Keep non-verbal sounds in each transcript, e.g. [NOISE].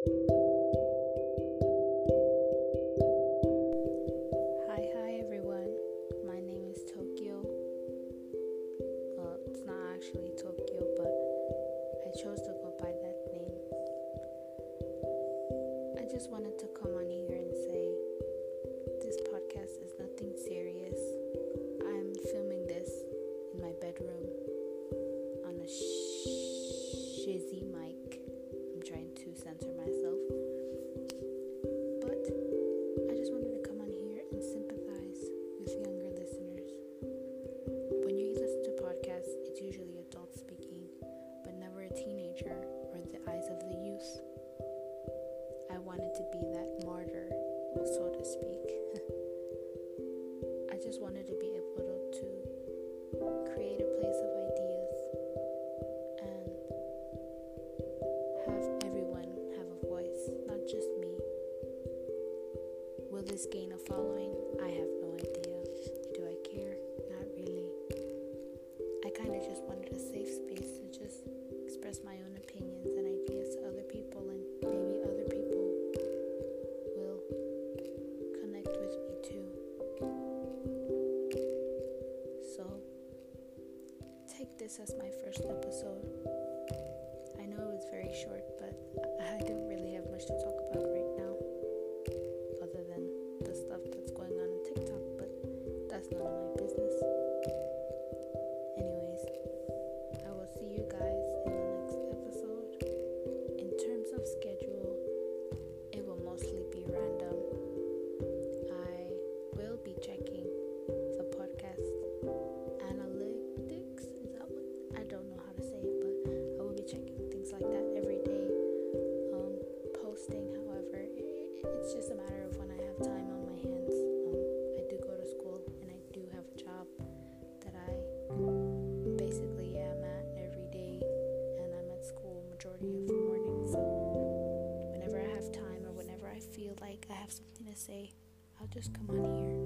Hi, hi everyone. My name is Tokyo. Well, it's not actually Tokyo, but I chose to go by that name. I just wanted to come on here and say this podcast is nothing serious. I'm filming this in my bedroom to be that martyr, so to speak. [LAUGHS] I just wanted to be able to, create a place of ideas and have everyone have a voice, not just me. Will this gain a following? I have no idea. Do I care? Not really. I kind of just wanted this as my first episode. I know it was very short, but I didn't really have much to talk about right now other than the stuff it's just a matter of when I have time on my hands. Um, I do go to school and I do have a job that I basically am at every day, and I'm at school majority of the morning. So whenever I have time or whenever I feel like I have something to say, I'll just come on here.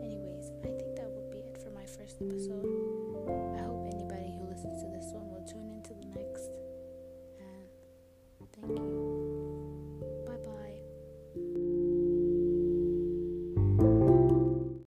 Anyways, I think that would be it for my first episode.